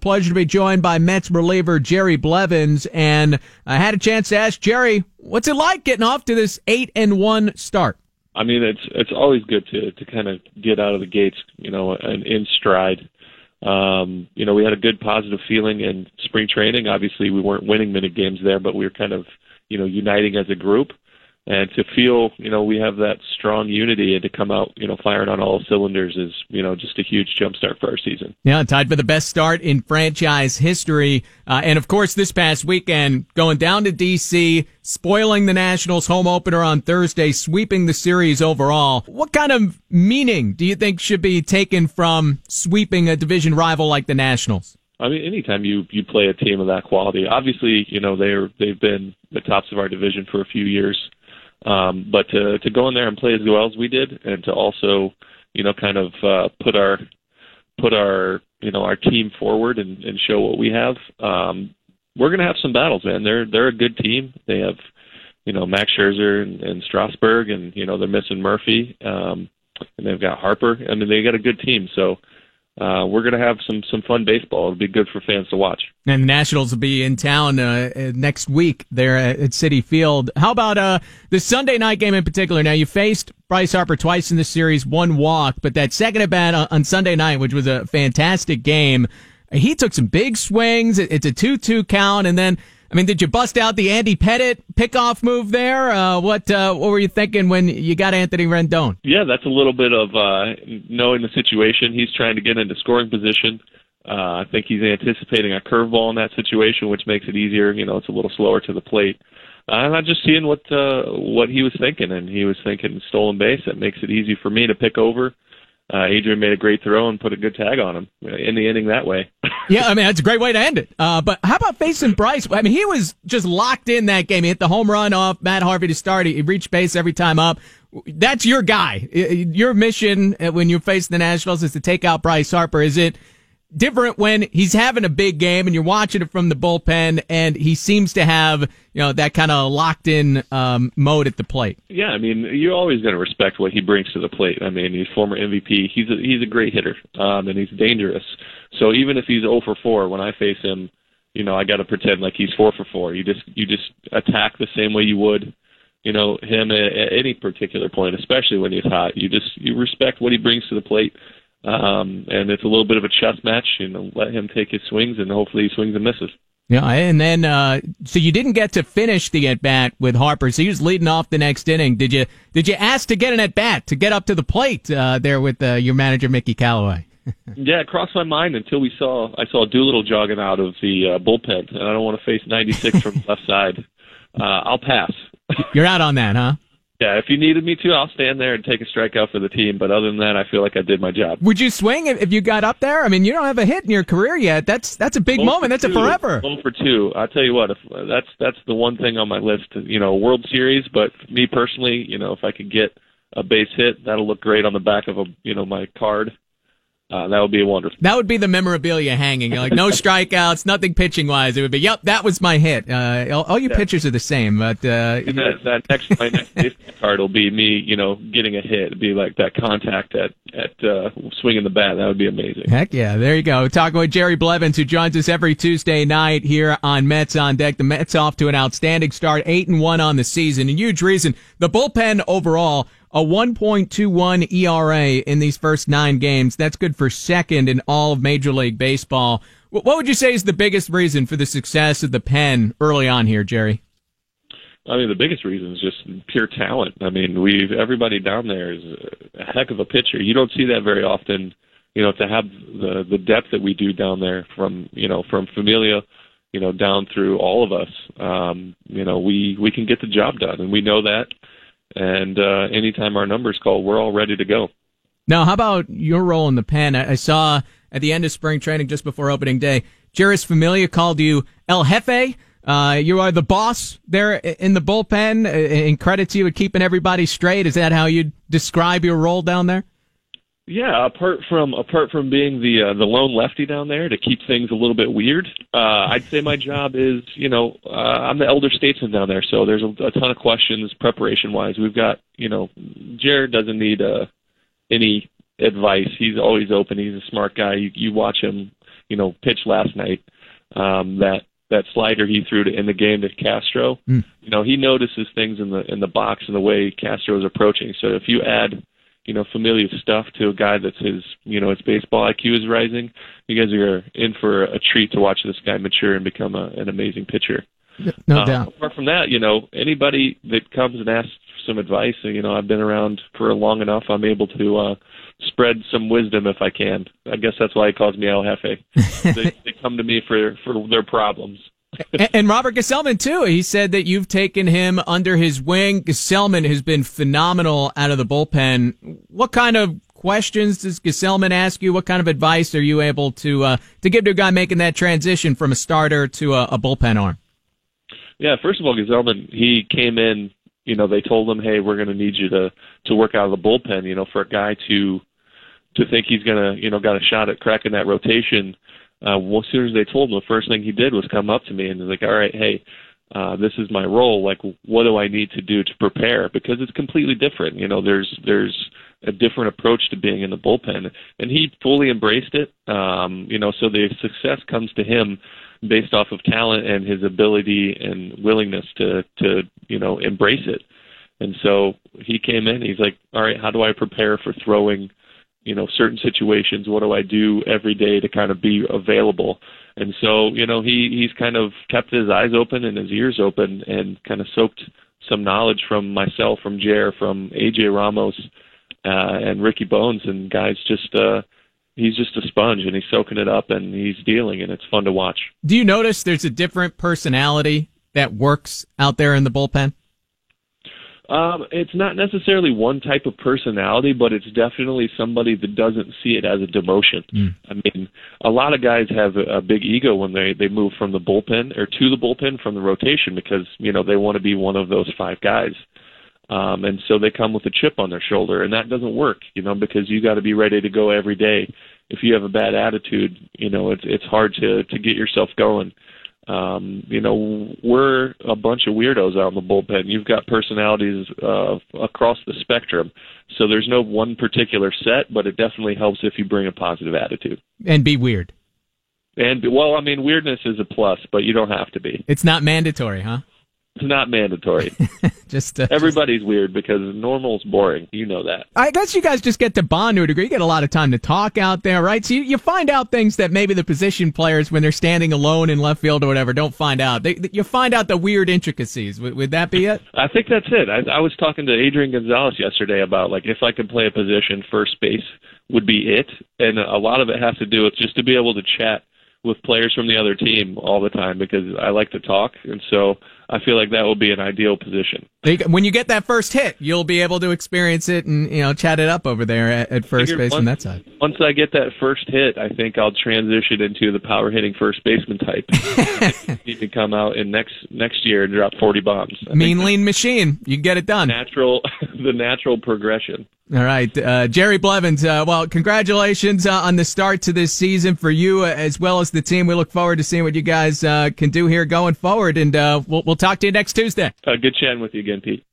Pleasure to be joined by Mets reliever Jerry Blevins, and I had a chance to ask Jerry, what's it like getting off to this eight and one start? I mean, it's it's always good to to kind of get out of the gates, you know, and in stride. Um, you know, we had a good positive feeling in spring training. Obviously, we weren't winning many games there, but we were kind of, you know, uniting as a group and to feel you know we have that strong unity and to come out you know firing on all cylinders is you know just a huge jump start for our season. Yeah, tied for the best start in franchise history, uh, and of course this past weekend going down to DC, spoiling the Nationals home opener on Thursday, sweeping the series overall. What kind of meaning do you think should be taken from sweeping a division rival like the Nationals? I mean, anytime you you play a team of that quality, obviously, you know they're they've been the tops of our division for a few years. Um, but to to go in there and play as well as we did, and to also, you know, kind of uh, put our put our you know our team forward and, and show what we have. Um, we're to have some battles, man. They're they're a good team. They have, you know, Max Scherzer and, and Strasburg, and you know they're missing Murphy, um, and they've got Harper. I mean, they got a good team. So uh, we're going to have some some fun baseball. It'll be good for fans to watch. And the Nationals will be in town uh, uh next week there at Citi Field. How about uh, the Sunday night game in particular? Now you faced Bryce Harper twice in the series, one walk, but that second at bat on Sunday night, which was a fantastic game, he took some big swings. It's a two-two count, and then I mean, did you bust out the Andy Pettitte pickoff move there? Uh, what uh, what were you thinking when you got Anthony Rendon? Yeah, that's a little bit of uh, knowing the situation. He's trying to get into scoring position. Uh, I think he's anticipating a curveball in that situation, which makes it easier. You know, it's a little slower to the plate. Uh, and I'm just seeing what uh, what he was thinking, and he was thinking stolen base. That makes it easy for me to pick over uh, Adrian made a great throw and put a good tag on him in the inning that way. yeah, I mean that's a great way to end it. Uh, but how about facing Bryce? I mean, he was just locked in that game. He hit the home run off Matt Harvey to start. He reached base every time up. That's your guy. Your mission when you face the Nationals is to take out Bryce Harper. Is it? Different when he's having a big game and you're watching it from the bullpen and he seems to have you know that kind of locked in um, mode at the plate. Yeah, I mean you're always going to respect what he brings to the plate. I mean he's former MVP. He's a, he's a great hitter um, and he's dangerous. So even if he's 0 for 4 when I face him, you know I got to pretend like he's 4 for 4. You just you just attack the same way you would. You know him at, at any particular point, especially when he's hot. You just you respect what he brings to the plate um, and it's a little bit of a chess match. You know, let him take his swings, and hopefully he swings and misses. Yeah, and then uh, so you didn't get to finish the at bat with Harper. So he was leading off the next inning. Did you did you ask to get an at bat to get up to the plate uh, there with uh, your manager Mickey Callaway? yeah, it crossed my mind until we saw I saw Doolittle jogging out of the uh, bullpen, and I don't want to face 96 from the left side. Uh, I'll pass. You're out on that, huh? Yeah, if you needed me to, I'll stand there and take a strikeout for the team. But other than that, I feel like I did my job. Would you swing if you got up there? I mean, you don't have a hit in your career yet. That's that's a big moment. That's two. a forever. One for two. I tell you what, if that's that's the one thing on my list. You know, World Series. But me personally, you know, if I could get a base hit, that'll look great on the back of a you know my card. Uh, that would be wonderful. That would be the memorabilia hanging. Like no strikeouts, nothing pitching wise. It would be, yep, that was my hit. Uh, all, all you yeah. pitchers are the same, but uh, that, that next my next card will be me, you know, getting a hit. It'd be like that contact at at uh, swinging the bat. That would be amazing. Heck yeah, there you go. Talking with Jerry Blevins, who joins us every Tuesday night here on Mets on Deck. The Mets off to an outstanding start, eight and one on the season. A huge reason the bullpen overall a 1.21 ERA in these first nine games. That's good for second in all of Major League Baseball. What would you say is the biggest reason for the success of the pen early on here, Jerry? I mean, the biggest reason is just pure talent. I mean, we've everybody down there is a heck of a pitcher. You don't see that very often. You know, to have the the depth that we do down there, from you know, from Familia, you know, down through all of us. Um, you know, we we can get the job done, and we know that and uh, anytime our numbers call, we're all ready to go. Now, how about your role in the pen? I saw at the end of spring training, just before opening day, Jeurys Familia called you El Jefe. Uh, you are the boss there in the bullpen, and credit to you at keeping everybody straight. Is that how you describe your role down there? Yeah, apart from apart from being the uh, the lone lefty down there to keep things a little bit weird, uh, I'd say my job is you know uh, I'm the elder statesman down there, so there's a, a ton of questions preparation wise. We've got you know Jeurys doesn't need uh, any advice. He's always open. He's a smart guy. You, you watch him. you know pitch last night. Um, that that slider he threw to end the game to Castro. Mm. You know, he notices things in the in the box and the way Castro is approaching. So if you add, you know, Familia stuff to a guy that's his, you know, his baseball IQ is rising, you guys are in for a treat to watch this guy mature and become a, an amazing pitcher. No uh, doubt. Apart from that, you know, anybody that comes and asks for some advice, you know, I've been around for long enough. I'm able to uh, spread some wisdom if I can. I guess that's why he calls me El Jefe. they, they come to me for for their problems. And, Robert Gsellman too. He said that you've taken him under his wing. Gsellman has been phenomenal out of the bullpen. What kind of questions does Gsellman ask you? What kind of advice are you able to uh, to give to a guy making that transition from a starter to a, a bullpen arm? Yeah, first of all, Gsellman he came in. You know, they told him, "Hey, we're going to need you to to work out of the bullpen." You know, for a guy to to think he's gonna, you know, got a shot at cracking that rotation. Uh, well, as soon as they told him, the first thing he did was come up to me and was like, "All right, hey, uh, this is my role. Like, what do I need to do to prepare? Because it's completely different. You know, there's there's a different approach to being in the bullpen, and he fully embraced it. Um, you know, so the success comes to him based off of talent and his ability and willingness to to you know embrace it. And so he came in. He's like, "All right, how do I prepare for throwing?" You know certain situations what do i do every day to kind of be available and so you know he he's kind of kept his eyes open and his ears open and kind of soaked some knowledge from myself from Jer from AJ Ramos uh and Ricky Bones and guys just uh he's just a sponge and he's soaking it up and he's dealing and it's fun to watch. Do you notice there's a different personality that works out there in the bullpen? Um, it's not necessarily one type of personality, but it's definitely somebody that doesn't see it as a demotion. Mm. I mean, a lot of guys have a, a big ego when they they move from the bullpen or to the bullpen from the rotation because you know they want to be one of those five guys. Um, and so they come with a chip on their shoulder, and that doesn't work, you know, because you got to be ready to go every day. If you have a bad attitude, you know, it's it's hard to to get yourself going um, you know, we're a bunch of weirdos out in the bullpen. You've got personalities uh, across the spectrum, so there's no one particular set, but it definitely helps if you bring a positive attitude and be weird. And well, I mean, weirdness is a plus, but you don't have to be. It's not mandatory, huh? It's not mandatory. just uh, everybody's just... weird because normal's boring. You know that. I guess you guys just get to bond to a degree. You get a lot of time to talk out there, right? So you, you find out things that maybe the position players, when they're standing alone in left field or whatever, don't find out. They, you find out the weird intricacies. Would, would that be it? I think that's it. I, I was talking to Adrian Gonzalez yesterday about like if I could play a position, first base would be it, and a lot of it has to do with just to be able to chat with players from the other team all the time because I like to talk, and so I feel like that will be an ideal position. When you get that first hit, you'll be able to experience it and you know chat it up over there at, at first base once, from that side. Once I get that first hit, I think I'll transition into the power hitting first baseman type. you can come out in next next year and drop forty bombs. I mean, lean machine, you can get it done. Natural, the natural progression. All right, uh, Jerry Blevins. Uh, well, congratulations uh, on the start to this season for you uh, as well as the team. We look forward to seeing what you guys uh, can do here going forward, and uh, we'll, we'll talk to you next Tuesday. good chatting with you again, Pete.